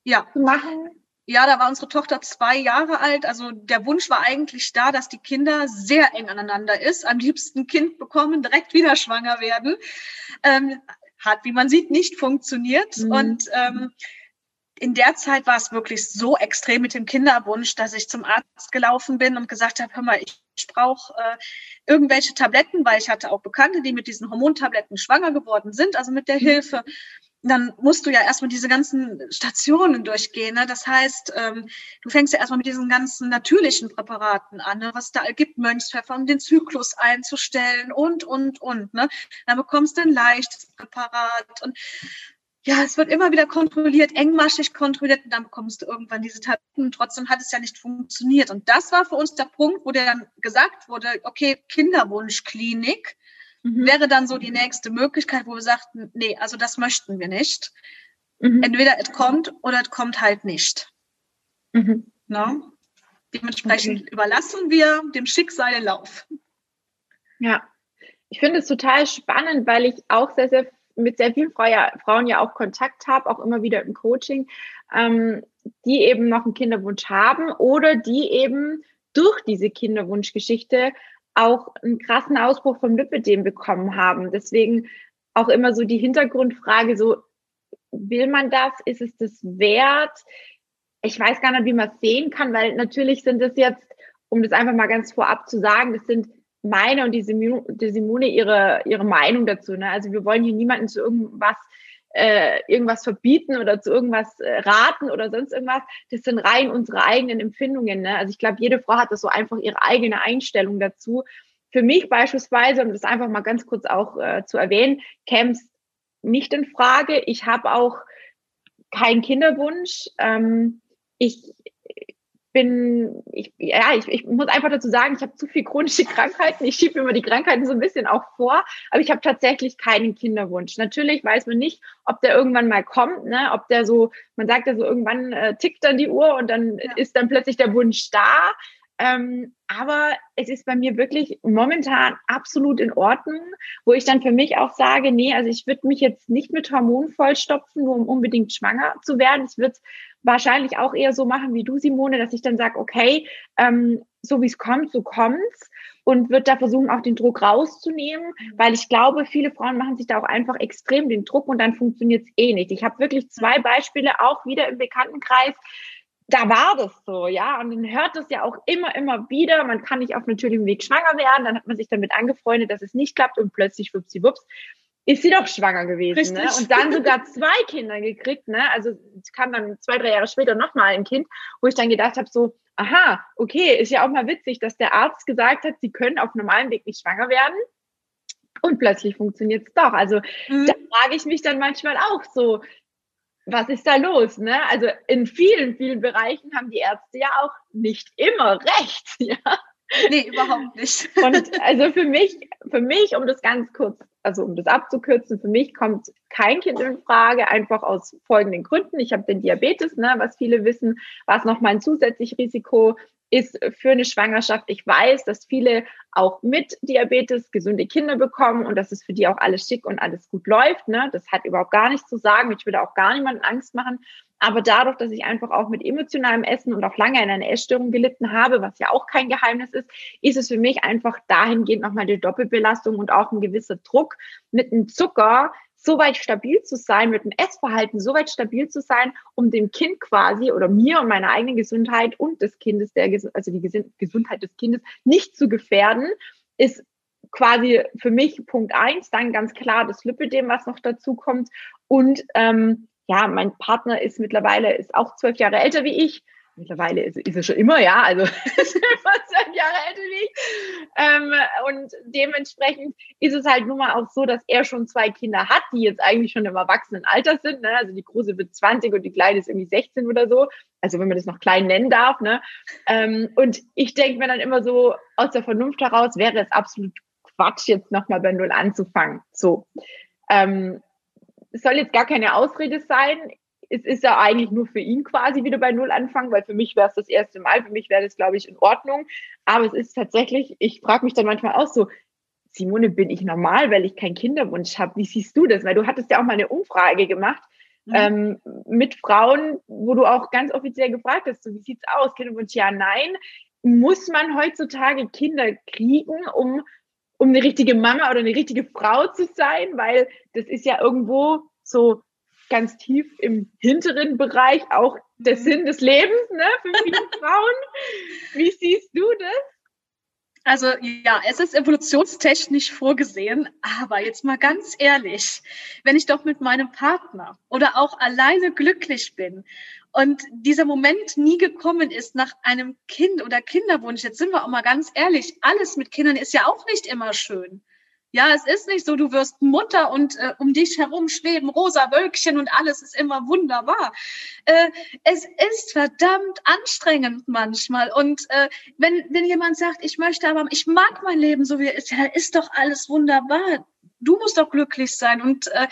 ja. zu machen? Ja, da war unsere Tochter zwei Jahre alt. Also der Wunsch war eigentlich da, dass die Kinder sehr eng aneinander ist. Am liebsten Kind bekommen, direkt wieder schwanger werden. Ähm, hat, wie man sieht, nicht funktioniert. Mhm. Und ähm, in der Zeit war es wirklich so extrem mit dem Kinderwunsch, dass ich zum Arzt gelaufen bin und gesagt habe, hör mal, ich, brauche äh, irgendwelche Tabletten, weil ich hatte auch Bekannte, die mit diesen Hormontabletten schwanger geworden sind, also mit der mhm. Hilfe dann musst du ja erstmal diese ganzen Stationen durchgehen. Ne? Das heißt, ähm, du fängst ja erstmal mit diesen ganzen natürlichen Präparaten an, ne? was da gibt, Mönchspfeffer, um den Zyklus einzustellen und, und, und. Ne? Dann bekommst du ein leichtes Präparat und ja, es wird immer wieder kontrolliert, engmaschig kontrolliert und dann bekommst du irgendwann diese Tabletten. Trotzdem hat es ja nicht funktioniert. Und das war für uns der Punkt, wo dann gesagt wurde, okay, Kinderwunschklinik, mhm. wäre dann so die nächste Möglichkeit, wo wir sagten, nee, also das möchten wir nicht. Mhm. Entweder es kommt oder es kommt halt nicht. Mhm. No? Ne? Dementsprechend okay. überlassen wir dem Schicksal den Lauf. Ja, ich finde es total spannend, weil ich auch sehr, sehr mit sehr vielen Frauen ja auch Kontakt habe, auch immer wieder im Coaching, ähm, die eben noch einen Kinderwunsch haben oder die eben durch diese Kinderwunschgeschichte auch einen krassen Ausbruch vom Lipidem bekommen haben. Deswegen auch immer so die Hintergrundfrage, so will man das? Ist es das wert? Ich weiß gar nicht, wie man es sehen kann, weil natürlich sind es jetzt, um das einfach mal ganz vorab zu sagen, das sind meine und die Simone ihre, ihre Meinung dazu. Ne? Also wir wollen hier niemanden zu irgendwas äh, irgendwas verbieten oder zu irgendwas äh, raten oder sonst irgendwas. Das sind rein unsere eigenen Empfindungen. Ne? Also ich glaube, jede Frau hat das so einfach ihre eigene Einstellung dazu. Für mich beispielsweise, um das einfach mal ganz kurz auch äh, zu erwähnen, es nicht in Frage. Ich habe auch keinen Kinderwunsch. Ähm, ich bin, ich, ja, ich, ich muss einfach dazu sagen, ich habe zu viel chronische Krankheiten. Ich schiebe immer die Krankheiten so ein bisschen auch vor, aber ich habe tatsächlich keinen Kinderwunsch. Natürlich weiß man nicht, ob der irgendwann mal kommt, ne? ob der so, man sagt ja so, irgendwann äh, tickt dann die Uhr und dann ja. ist dann plötzlich der Wunsch da. Ähm, aber es ist bei mir wirklich momentan absolut in Ordnung, wo ich dann für mich auch sage, nee, also ich würde mich jetzt nicht mit Hormonen vollstopfen, nur um unbedingt schwanger zu werden. Ich würde wahrscheinlich auch eher so machen wie du, Simone, dass ich dann sage, okay, ähm, so wie es kommt, so kommt's und wird da versuchen, auch den Druck rauszunehmen, weil ich glaube, viele Frauen machen sich da auch einfach extrem den Druck und dann funktioniert's eh nicht. Ich habe wirklich zwei Beispiele auch wieder im Bekanntenkreis, da war das so, ja. Und man hört das ja auch immer, immer wieder. Man kann nicht auf natürlichem Weg schwanger werden. Dann hat man sich damit angefreundet, dass es nicht klappt und plötzlich wuppsiwupps ist sie doch schwanger gewesen. Ne? Und dann sogar zwei Kinder gekriegt. Ne? Also es kam dann zwei, drei Jahre später nochmal ein Kind, wo ich dann gedacht habe, so, aha, okay, ist ja auch mal witzig, dass der Arzt gesagt hat, sie können auf normalem Weg nicht schwanger werden. Und plötzlich funktioniert es doch. Also mhm. da frage ich mich dann manchmal auch so, was ist da los? Ne? Also in vielen, vielen Bereichen haben die Ärzte ja auch nicht immer recht. Ja? Nee, überhaupt nicht. Und also für mich, für mich, um das ganz kurz, also um das abzukürzen, für mich kommt kein Kind in Frage, einfach aus folgenden Gründen. Ich habe den Diabetes, ne, was viele wissen, was noch mal ein zusätzliches Risiko ist für eine Schwangerschaft. Ich weiß, dass viele auch mit Diabetes gesunde Kinder bekommen und dass es für die auch alles schick und alles gut läuft. Ne? Das hat überhaupt gar nichts zu sagen. Ich würde auch gar niemanden Angst machen. Aber dadurch, dass ich einfach auch mit emotionalem Essen und auch lange in einer Essstörung gelitten habe, was ja auch kein Geheimnis ist, ist es für mich einfach dahingehend nochmal die Doppelbelastung und auch ein gewisser Druck mit dem Zucker, so weit stabil zu sein, mit dem Essverhalten so weit stabil zu sein, um dem Kind quasi oder mir und meiner eigenen Gesundheit und des Kindes, der, also die Gesundheit des Kindes nicht zu gefährden, ist quasi für mich Punkt eins. Dann ganz klar das Lipidem, was noch dazu kommt. Und ähm, ja, mein Partner ist mittlerweile, ist auch zwölf Jahre älter wie ich mittlerweile ist, ist er schon immer, ja, also ist fast zwölf Jahre älter wie ich. Ähm, und dementsprechend ist es halt nun mal auch so, dass er schon zwei Kinder hat, die jetzt eigentlich schon im Erwachsenenalter sind. Ne? Also die große wird 20 und die kleine ist irgendwie 16 oder so. Also wenn man das noch klein nennen darf. Ne? Ähm, und ich denke mir dann immer so, aus der Vernunft heraus wäre es absolut Quatsch, jetzt nochmal bei Null anzufangen. So. Ähm, es soll jetzt gar keine Ausrede sein es ist ja eigentlich nur für ihn quasi wieder bei Null anfangen, weil für mich wäre es das erste Mal, für mich wäre das, glaube ich, in Ordnung. Aber es ist tatsächlich, ich frage mich dann manchmal auch so, Simone, bin ich normal, weil ich keinen Kinderwunsch habe? Wie siehst du das? Weil du hattest ja auch mal eine Umfrage gemacht mhm. ähm, mit Frauen, wo du auch ganz offiziell gefragt hast, so, wie sieht's aus? Kinderwunsch, ja, nein. Muss man heutzutage Kinder kriegen, um, um eine richtige Mama oder eine richtige Frau zu sein? Weil das ist ja irgendwo so ganz tief im hinteren Bereich auch der mhm. Sinn des Lebens ne, für viele Frauen. Wie siehst du das? Also ja, es ist evolutionstechnisch vorgesehen, aber jetzt mal ganz ehrlich, wenn ich doch mit meinem Partner oder auch alleine glücklich bin und dieser Moment nie gekommen ist nach einem Kind oder Kinderwunsch, jetzt sind wir auch mal ganz ehrlich, alles mit Kindern ist ja auch nicht immer schön. Ja, es ist nicht so, du wirst Mutter und äh, um dich herum schweben rosa Wölkchen und alles ist immer wunderbar. Äh, es ist verdammt anstrengend manchmal. Und äh, wenn, wenn jemand sagt, ich möchte aber, ich mag mein Leben so wie es ist, ja, ist doch alles wunderbar. Du musst doch glücklich sein. Und äh,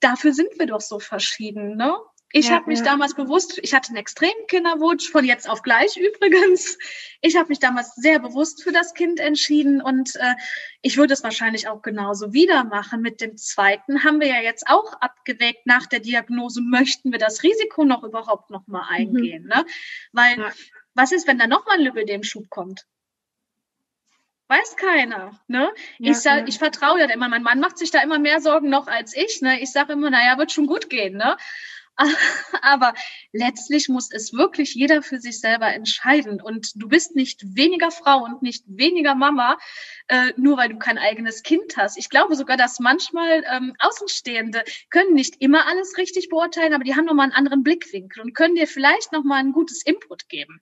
dafür sind wir doch so verschieden, ne? Ich ja, habe mich ja. damals bewusst, ich hatte einen extremen Kinderwunsch, von jetzt auf gleich übrigens. Ich habe mich damals sehr bewusst für das Kind entschieden und äh, ich würde es wahrscheinlich auch genauso wieder machen. Mit dem zweiten haben wir ja jetzt auch abgewägt nach der Diagnose, möchten wir das Risiko noch überhaupt noch mal mhm. eingehen? Mhm. Ne? Weil ja. was ist, wenn da noch mal ein Lübel-Schub kommt? Weiß keiner. Ne? Ja, ich sag, ja. ich vertraue ja immer, mein Mann macht sich da immer mehr Sorgen noch als ich. Ne? Ich sage immer, naja, wird schon gut gehen. Ne? Aber letztlich muss es wirklich jeder für sich selber entscheiden. Und du bist nicht weniger Frau und nicht weniger Mama, äh, nur weil du kein eigenes Kind hast. Ich glaube sogar, dass manchmal ähm, Außenstehende können nicht immer alles richtig beurteilen, aber die haben nochmal einen anderen Blickwinkel und können dir vielleicht nochmal ein gutes Input geben.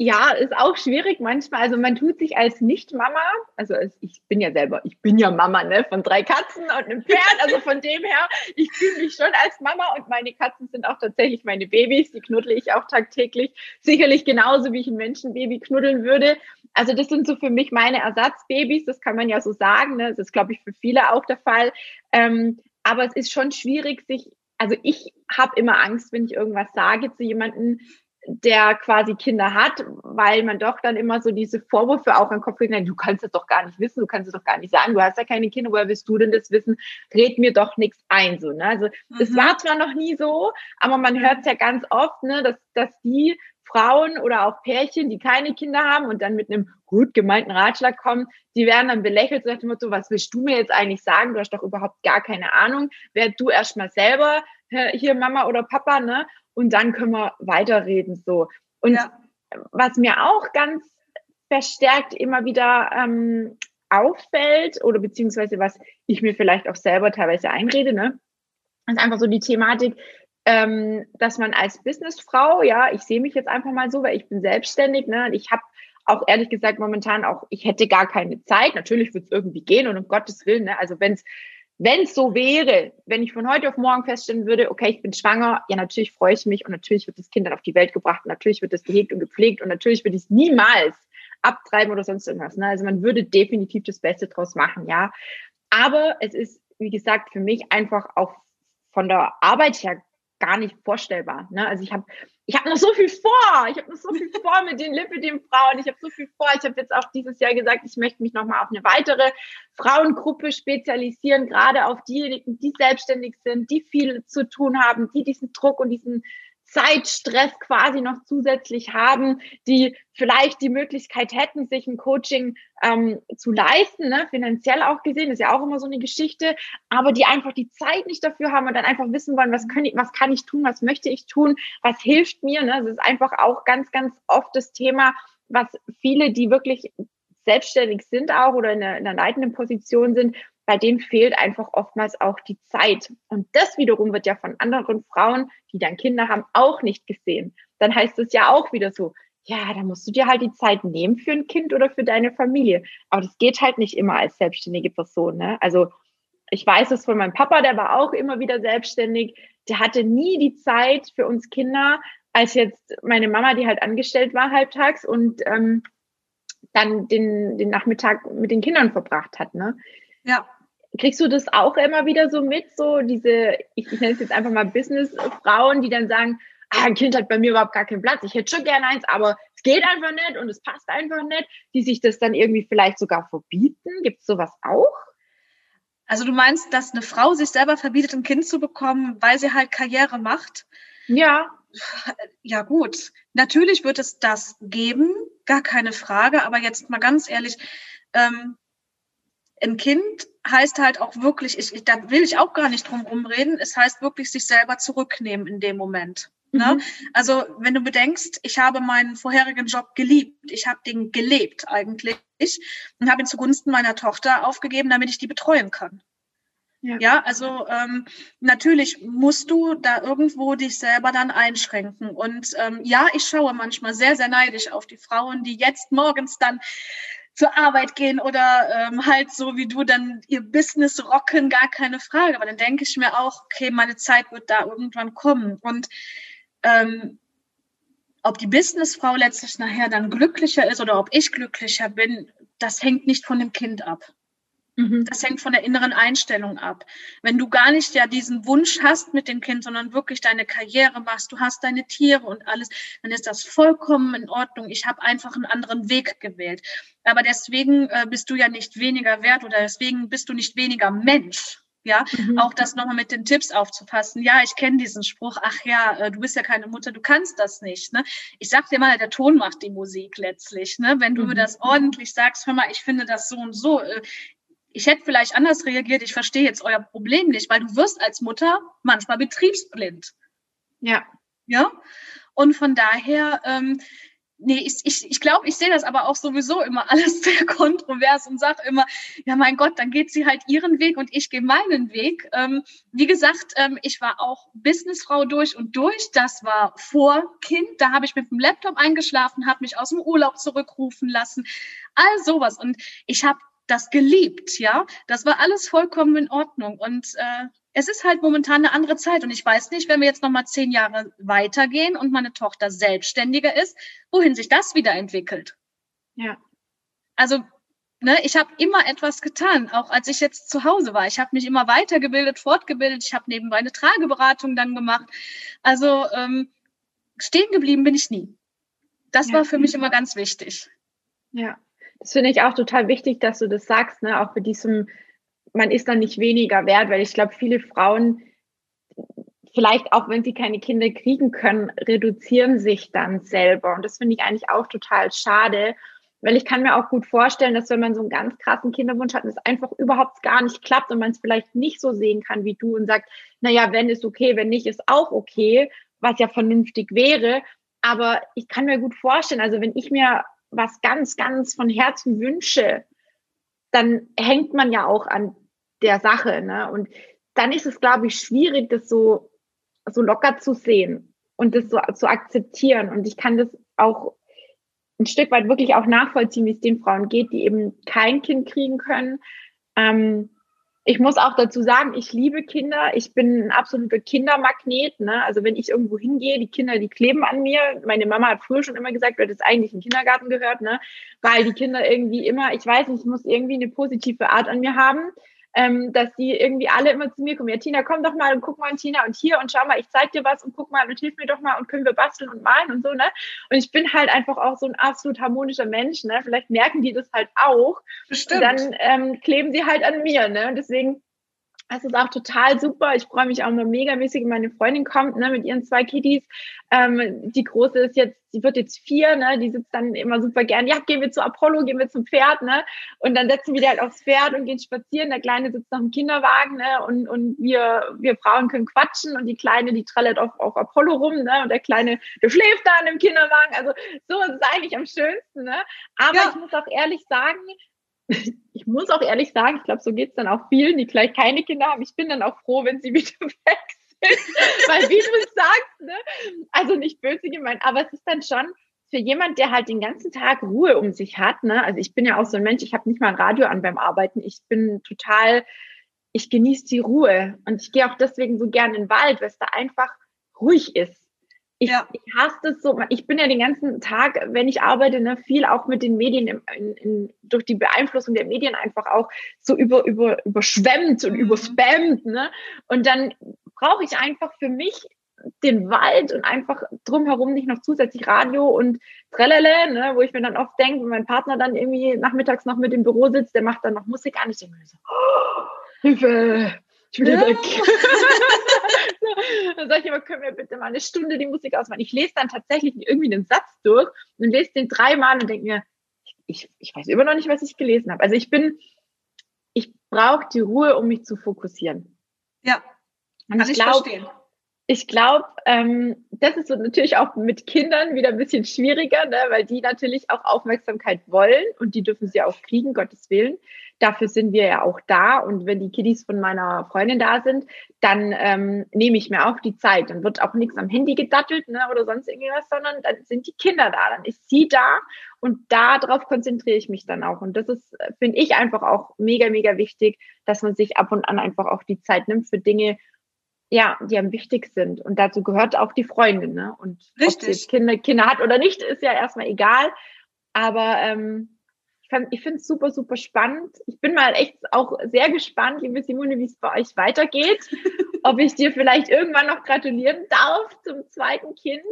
Ja, ist auch schwierig manchmal. Also man tut sich als Nicht-Mama, also ich bin ja selber, ich bin ja Mama, ne, von drei Katzen und einem Pferd. Also von dem her, ich fühle mich schon als Mama und meine Katzen sind auch tatsächlich meine Babys. Die knuddle ich auch tagtäglich. Sicherlich genauso, wie ich ein Menschenbaby knuddeln würde. Also das sind so für mich meine Ersatzbabys. Das kann man ja so sagen. Ne? Das ist, glaube ich, für viele auch der Fall. Ähm, aber es ist schon schwierig, sich also ich habe immer Angst, wenn ich irgendwas sage zu jemandem, der quasi Kinder hat, weil man doch dann immer so diese Vorwürfe auch an den Kopf kriegt, du kannst das doch gar nicht wissen, du kannst es doch gar nicht sagen, du hast ja keine Kinder, woher willst du denn das wissen? Red mir doch nichts ein. So, ne? Also es mhm. war zwar noch nie so, aber man hört es ja ganz oft, ne, dass, dass die Frauen oder auch Pärchen, die keine Kinder haben und dann mit einem gut gemeinten Ratschlag kommen, die werden dann belächelt so nach dem Motto, was willst du mir jetzt eigentlich sagen? Du hast doch überhaupt gar keine Ahnung. Werd du erstmal selber hier Mama oder Papa, ne? Und dann können wir weiterreden so. Und ja. was mir auch ganz verstärkt immer wieder ähm, auffällt oder beziehungsweise was ich mir vielleicht auch selber teilweise einrede, ne? Ist einfach so die Thematik, ähm, dass man als Businessfrau, ja, ich sehe mich jetzt einfach mal so, weil ich bin selbstständig, ne? Ich habe auch ehrlich gesagt momentan auch, ich hätte gar keine Zeit. Natürlich wird es irgendwie gehen und um Gottes Willen, ne? Also wenn es wenn es so wäre, wenn ich von heute auf morgen feststellen würde, okay, ich bin schwanger, ja, natürlich freue ich mich und natürlich wird das Kind dann auf die Welt gebracht und natürlich wird es gehegt und gepflegt und natürlich würde ich es niemals abtreiben oder sonst irgendwas. Ne? Also man würde definitiv das Beste draus machen, ja. Aber es ist, wie gesagt, für mich einfach auch von der Arbeit her gar nicht vorstellbar. Ne? Also ich habe ich habe noch so viel vor. Ich habe noch so viel vor mit den Lipidem-Frauen. Ich habe so viel vor. Ich habe jetzt auch dieses Jahr gesagt, ich möchte mich nochmal auf eine weitere Frauengruppe spezialisieren, gerade auf diejenigen, die selbstständig sind, die viel zu tun haben, die diesen Druck und diesen Zeitstress quasi noch zusätzlich haben, die vielleicht die Möglichkeit hätten, sich ein Coaching ähm, zu leisten, ne? finanziell auch gesehen, ist ja auch immer so eine Geschichte, aber die einfach die Zeit nicht dafür haben und dann einfach wissen wollen, was ich, was kann ich tun, was möchte ich tun, was hilft mir. Ne? Das ist einfach auch ganz, ganz oft das Thema, was viele, die wirklich selbstständig sind auch oder in einer, in einer leitenden Position sind, bei denen fehlt einfach oftmals auch die Zeit. Und das wiederum wird ja von anderen Frauen, die dann Kinder haben, auch nicht gesehen. Dann heißt es ja auch wieder so, ja, da musst du dir halt die Zeit nehmen für ein Kind oder für deine Familie. Aber das geht halt nicht immer als selbstständige Person. Ne? Also ich weiß es von meinem Papa, der war auch immer wieder selbstständig. Der hatte nie die Zeit für uns Kinder, als jetzt meine Mama, die halt angestellt war halbtags und ähm, dann den, den Nachmittag mit den Kindern verbracht hat. Ne? Ja. Kriegst du das auch immer wieder so mit, so diese, ich, ich nenne es jetzt einfach mal Businessfrauen, die dann sagen, ah, ein Kind hat bei mir überhaupt gar keinen Platz, ich hätte schon gerne eins, aber es geht einfach nicht und es passt einfach nicht, die sich das dann irgendwie vielleicht sogar verbieten? Gibt es sowas auch? Also du meinst, dass eine Frau sich selber verbietet, ein Kind zu bekommen, weil sie halt Karriere macht? Ja. Ja gut, natürlich wird es das geben, gar keine Frage, aber jetzt mal ganz ehrlich, ähm, ein Kind heißt halt auch wirklich, ich, ich, da will ich auch gar nicht drum rumreden, es heißt wirklich sich selber zurücknehmen in dem Moment. Ne? Mhm. Also wenn du bedenkst, ich habe meinen vorherigen Job geliebt, ich habe den gelebt eigentlich und habe ihn zugunsten meiner Tochter aufgegeben, damit ich die betreuen kann. Ja, ja also ähm, natürlich musst du da irgendwo dich selber dann einschränken. Und ähm, ja, ich schaue manchmal sehr, sehr neidisch auf die Frauen, die jetzt morgens dann zur Arbeit gehen oder ähm, halt so wie du dann ihr Business rocken, gar keine Frage. Aber dann denke ich mir auch, okay, meine Zeit wird da irgendwann kommen. Und ähm, ob die Businessfrau letztlich nachher dann glücklicher ist oder ob ich glücklicher bin, das hängt nicht von dem Kind ab. Mhm. Das hängt von der inneren Einstellung ab. Wenn du gar nicht ja diesen Wunsch hast mit dem Kind, sondern wirklich deine Karriere machst, du hast deine Tiere und alles, dann ist das vollkommen in Ordnung. Ich habe einfach einen anderen Weg gewählt. Aber deswegen äh, bist du ja nicht weniger wert oder deswegen bist du nicht weniger Mensch. Ja, mhm. auch das nochmal mit den Tipps aufzupassen. Ja, ich kenne diesen Spruch. Ach ja, äh, du bist ja keine Mutter, du kannst das nicht. Ne? Ich sag dir mal, der Ton macht die Musik letztlich. Ne? Wenn du mhm. mir das ordentlich sagst, hör mal, ich finde das so und so. Ich hätte vielleicht anders reagiert, ich verstehe jetzt euer Problem nicht, weil du wirst als Mutter manchmal betriebsblind. Ja. Ja. Und von daher, ähm, nee, ich, ich, ich glaube, ich sehe das aber auch sowieso immer alles sehr kontrovers und sage immer, ja mein Gott, dann geht sie halt ihren Weg und ich gehe meinen Weg. Ähm, wie gesagt, ähm, ich war auch Businessfrau durch und durch. Das war vor Kind. Da habe ich mit dem Laptop eingeschlafen, habe mich aus dem Urlaub zurückrufen lassen. All sowas. Und ich habe das geliebt, ja. Das war alles vollkommen in Ordnung. Und äh, es ist halt momentan eine andere Zeit. Und ich weiß nicht, wenn wir jetzt nochmal zehn Jahre weitergehen und meine Tochter selbstständiger ist, wohin sich das wieder entwickelt. Ja. Also, ne, ich habe immer etwas getan, auch als ich jetzt zu Hause war. Ich habe mich immer weitergebildet, fortgebildet. Ich habe nebenbei eine Trageberatung dann gemacht. Also ähm, stehen geblieben bin ich nie. Das ja. war für mich immer ganz wichtig. Ja. Das finde ich auch total wichtig, dass du das sagst, ne? auch für diesem, man ist dann nicht weniger wert, weil ich glaube, viele Frauen, vielleicht auch wenn sie keine Kinder kriegen können, reduzieren sich dann selber. Und das finde ich eigentlich auch total schade, weil ich kann mir auch gut vorstellen, dass wenn man so einen ganz krassen Kinderwunsch hat und es einfach überhaupt gar nicht klappt und man es vielleicht nicht so sehen kann wie du und sagt, naja, wenn ist okay, wenn nicht, ist auch okay, was ja vernünftig wäre. Aber ich kann mir gut vorstellen, also wenn ich mir was ganz, ganz von Herzen wünsche, dann hängt man ja auch an der Sache. Ne? Und dann ist es, glaube ich, schwierig, das so, so locker zu sehen und das so zu akzeptieren. Und ich kann das auch ein Stück weit wirklich auch nachvollziehen, wie es den Frauen geht, die eben kein Kind kriegen können. Ähm, ich muss auch dazu sagen, ich liebe Kinder. Ich bin ein absoluter Kindermagnet. Ne? Also wenn ich irgendwo hingehe, die Kinder, die kleben an mir. Meine Mama hat früher schon immer gesagt, du hättest eigentlich in Kindergarten gehört, ne? weil die Kinder irgendwie immer, ich weiß nicht, muss irgendwie eine positive Art an mir haben ähm, dass die irgendwie alle immer zu mir kommen. Ja, Tina, komm doch mal und guck mal, Tina, und hier und schau mal, ich zeig dir was und guck mal und hilf mir doch mal und können wir basteln und malen und so, ne? Und ich bin halt einfach auch so ein absolut harmonischer Mensch, ne? Vielleicht merken die das halt auch. Bestimmt. Und dann ähm, kleben sie halt an mir, ne? Und deswegen es ist auch total super. Ich freue mich auch mal megamäßig, wenn meine Freundin kommt, ne, mit ihren zwei Kiddies. Ähm, die große ist jetzt, die wird jetzt vier, ne, die sitzt dann immer super gern. Ja, gehen wir zu Apollo, gehen wir zum Pferd, ne, und dann setzen wir die halt aufs Pferd und gehen spazieren. Der Kleine sitzt noch im Kinderwagen, ne, und, und wir, wir Frauen können quatschen und die Kleine, die trellert auf, auf Apollo rum, ne, und der Kleine, der schläft da im Kinderwagen. Also, so ist es eigentlich am schönsten, ne. Aber ja. ich muss auch ehrlich sagen, ich muss auch ehrlich sagen, ich glaube, so geht es dann auch vielen, die vielleicht keine Kinder haben. Ich bin dann auch froh, wenn sie wieder weg sind. Weil wie du sagst, ne? also nicht böse gemeint, aber es ist dann schon für jemand, der halt den ganzen Tag Ruhe um sich hat, ne? also ich bin ja auch so ein Mensch, ich habe nicht mal ein Radio an beim Arbeiten, ich bin total, ich genieße die Ruhe und ich gehe auch deswegen so gern in den Wald, weil es da einfach ruhig ist. Ich, ja. ich hasse das so. Ich bin ja den ganzen Tag, wenn ich arbeite, ne, viel auch mit den Medien in, in, in, durch die Beeinflussung der Medien einfach auch so über, über, überschwemmt und mhm. überspammt. Ne? Und dann brauche ich einfach für mich den Wald und einfach drumherum nicht noch zusätzlich Radio und Trellele, ne, wo ich mir dann oft denke, wenn mein Partner dann irgendwie nachmittags noch mit im Büro sitzt, der macht dann noch Musik an. Ich denke mir so, oh, Hilfe, ich will ja. weg. dann sage ich immer, können wir bitte mal eine Stunde die Musik ausmachen. Ich lese dann tatsächlich irgendwie einen Satz durch und lese den dreimal und denke mir, ich, ich weiß immer noch nicht, was ich gelesen habe. Also ich bin, ich brauche die Ruhe, um mich zu fokussieren. Ja, und kann ich, glaub, verstehen. Ich glaube, ähm, das ist natürlich auch mit Kindern wieder ein bisschen schwieriger, ne, weil die natürlich auch Aufmerksamkeit wollen und die dürfen sie auch kriegen, Gottes Willen dafür sind wir ja auch da. Und wenn die Kiddies von meiner Freundin da sind, dann ähm, nehme ich mir auch die Zeit. Dann wird auch nichts am Handy gedattelt ne, oder sonst irgendwas, sondern dann sind die Kinder da. Dann ist sie da und darauf konzentriere ich mich dann auch. Und das ist, finde ich, einfach auch mega, mega wichtig, dass man sich ab und an einfach auch die Zeit nimmt für Dinge, ja, die am wichtig sind. Und dazu gehört auch die Freundin. Ne? Und Richtig. ob sie jetzt Kinder, Kinder hat oder nicht, ist ja erstmal egal. Aber ähm, ich finde es super, super spannend. Ich bin mal echt auch sehr gespannt, liebe Simone, wie es bei euch weitergeht. Ob ich dir vielleicht irgendwann noch gratulieren darf zum zweiten Kind.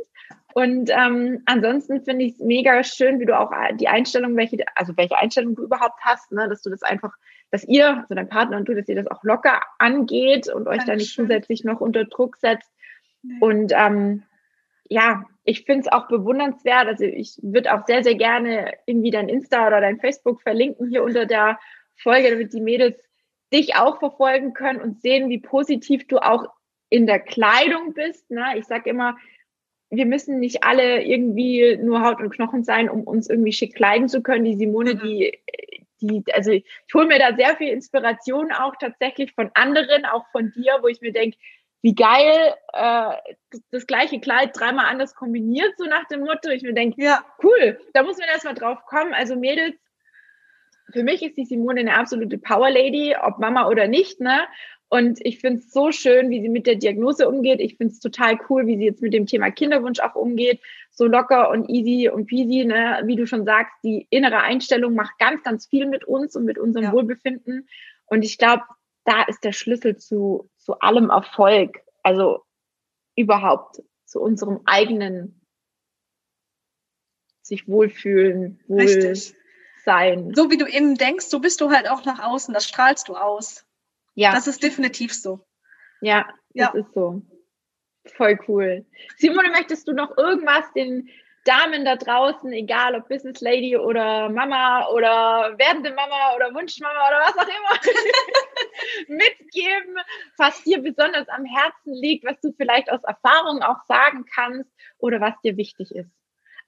Und ähm, ansonsten finde ich es mega schön, wie du auch die Einstellung, welche, also welche Einstellung du überhaupt hast, ne? dass du das einfach, dass ihr, also dein Partner und du, dass ihr das auch locker angeht und euch da nicht zusätzlich noch unter Druck setzt. Nee. Und ähm, ja, ich finde es auch bewundernswert. Also ich würde auch sehr, sehr gerne irgendwie dein Insta oder dein Facebook verlinken hier unter der Folge, damit die Mädels dich auch verfolgen können und sehen, wie positiv du auch in der Kleidung bist. Ne? Ich sage immer, wir müssen nicht alle irgendwie nur Haut und Knochen sein, um uns irgendwie schick kleiden zu können. Die Simone, mhm. die, die, also ich hole mir da sehr viel Inspiration auch tatsächlich von anderen, auch von dir, wo ich mir denke, wie geil, äh, das gleiche Kleid dreimal anders kombiniert, so nach dem Motto. Ich mir denke, ja, cool, da muss man erstmal drauf kommen. Also Mädels, für mich ist die Simone eine absolute Power Lady, ob Mama oder nicht, ne? Und ich finde es so schön, wie sie mit der Diagnose umgeht. Ich finde es total cool, wie sie jetzt mit dem Thema Kinderwunsch auch umgeht. So locker und easy und peasy, ne? Wie du schon sagst, die innere Einstellung macht ganz, ganz viel mit uns und mit unserem ja. Wohlbefinden. Und ich glaube, da ist der Schlüssel zu, zu allem Erfolg. Also überhaupt zu unserem eigenen sich wohlfühlen, wohl Richtig. Sein. So wie du innen denkst, so bist du halt auch nach außen, das strahlst du aus. Ja. Das ist definitiv so. Ja, das ja. ist so. Voll cool. Simone, möchtest du noch irgendwas den Damen da draußen, egal ob Business Lady oder Mama oder werdende Mama oder Wunschmama oder was auch immer, mitgeben, was dir besonders am Herzen liegt, was du vielleicht aus Erfahrung auch sagen kannst oder was dir wichtig ist?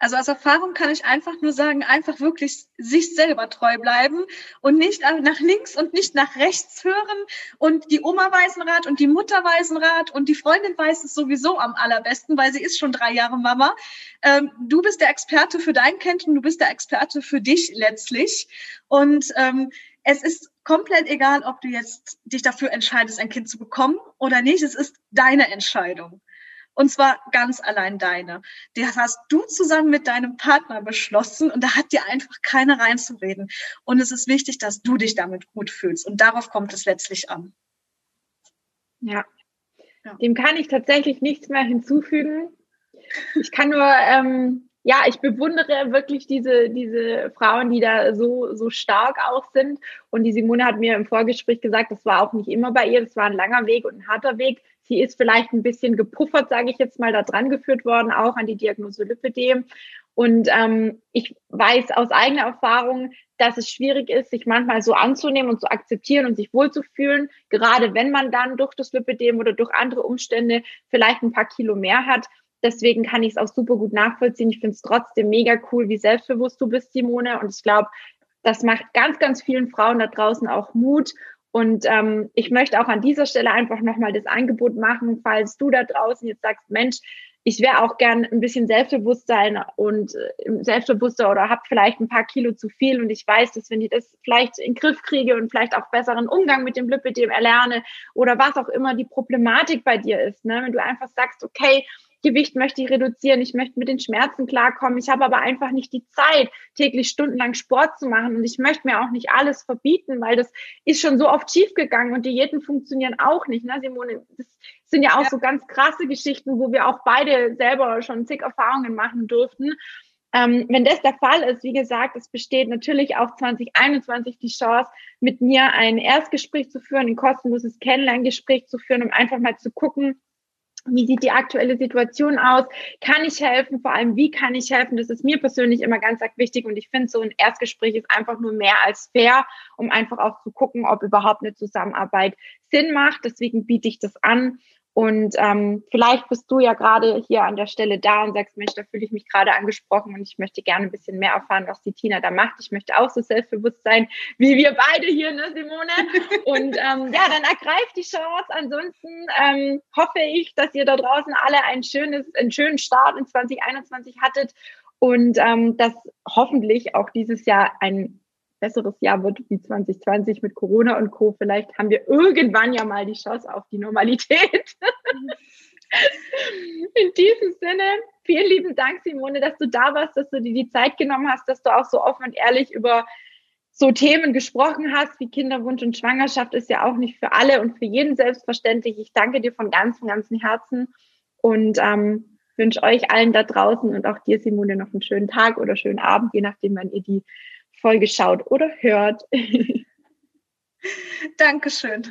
Also aus Erfahrung kann ich einfach nur sagen, einfach wirklich sich selber treu bleiben und nicht nach links und nicht nach rechts hören und die Oma weiß einen Rat und die Mutter weiß einen Rat und die Freundin weiß es sowieso am allerbesten, weil sie ist schon drei Jahre Mama. Ähm, du bist der Experte für dein Kind und du bist der Experte für dich letztlich. Und ähm, es ist komplett egal, ob du jetzt dich dafür entscheidest, ein Kind zu bekommen oder nicht. Es ist deine Entscheidung. Und zwar ganz allein deine. Die hast du zusammen mit deinem Partner beschlossen und da hat dir einfach keiner reinzureden. Und es ist wichtig, dass du dich damit gut fühlst. Und darauf kommt es letztlich an. Ja. ja. Dem kann ich tatsächlich nichts mehr hinzufügen. Ich kann nur, ähm, ja, ich bewundere wirklich diese, diese Frauen, die da so, so stark auch sind. Und die Simone hat mir im Vorgespräch gesagt, das war auch nicht immer bei ihr, das war ein langer Weg und ein harter Weg. Sie ist vielleicht ein bisschen gepuffert, sage ich jetzt mal, da dran geführt worden, auch an die Diagnose Lipidem. Und ähm, ich weiß aus eigener Erfahrung, dass es schwierig ist, sich manchmal so anzunehmen und zu akzeptieren und sich wohlzufühlen, gerade wenn man dann durch das Lipidem oder durch andere Umstände vielleicht ein paar Kilo mehr hat. Deswegen kann ich es auch super gut nachvollziehen. Ich finde es trotzdem mega cool, wie selbstbewusst du bist, Simone. Und ich glaube, das macht ganz, ganz vielen Frauen da draußen auch Mut und ähm, ich möchte auch an dieser Stelle einfach nochmal das Angebot machen, falls du da draußen jetzt sagst, Mensch, ich wäre auch gern ein bisschen Selbstbewusstsein und äh, selbstbewusster oder habe vielleicht ein paar Kilo zu viel und ich weiß, dass wenn ich das vielleicht in den Griff kriege und vielleicht auch besseren Umgang mit dem Lipidem erlerne oder was auch immer die Problematik bei dir ist, ne? wenn du einfach sagst, okay, Gewicht möchte ich reduzieren, ich möchte mit den Schmerzen klarkommen, ich habe aber einfach nicht die Zeit, täglich stundenlang Sport zu machen und ich möchte mir auch nicht alles verbieten, weil das ist schon so oft schiefgegangen und Diäten funktionieren auch nicht, ne, Simone? Das sind ja auch ja. so ganz krasse Geschichten, wo wir auch beide selber schon zig Erfahrungen machen durften. Ähm, wenn das der Fall ist, wie gesagt, es besteht natürlich auch 2021 die Chance, mit mir ein Erstgespräch zu führen, ein kostenloses Kennenlerngespräch zu führen, um einfach mal zu gucken, wie sieht die aktuelle Situation aus? Kann ich helfen? Vor allem, wie kann ich helfen? Das ist mir persönlich immer ganz, wichtig. Und ich finde, so ein Erstgespräch ist einfach nur mehr als fair, um einfach auch zu gucken, ob überhaupt eine Zusammenarbeit Sinn macht. Deswegen biete ich das an. Und ähm, vielleicht bist du ja gerade hier an der Stelle da und sagst, Mensch, da fühle ich mich gerade angesprochen und ich möchte gerne ein bisschen mehr erfahren, was die Tina da macht. Ich möchte auch so selbstbewusst sein, wie wir beide hier, ne, Simone? Und ähm, ja, dann ergreift die Chance. Ansonsten ähm, hoffe ich, dass ihr da draußen alle ein schönes, einen schönen Start in 2021 hattet und ähm, dass hoffentlich auch dieses Jahr ein besseres Jahr wird wie 2020 mit Corona und Co. Vielleicht haben wir irgendwann ja mal die Chance auf die Normalität. In diesem Sinne, vielen lieben Dank, Simone, dass du da warst, dass du dir die Zeit genommen hast, dass du auch so offen und ehrlich über so Themen gesprochen hast, wie Kinderwunsch und Schwangerschaft ist ja auch nicht für alle und für jeden selbstverständlich. Ich danke dir von ganzem, ganzem Herzen und ähm, wünsche euch allen da draußen und auch dir, Simone, noch einen schönen Tag oder schönen Abend, je nachdem, wann ihr die Folge schaut oder hört. Dankeschön.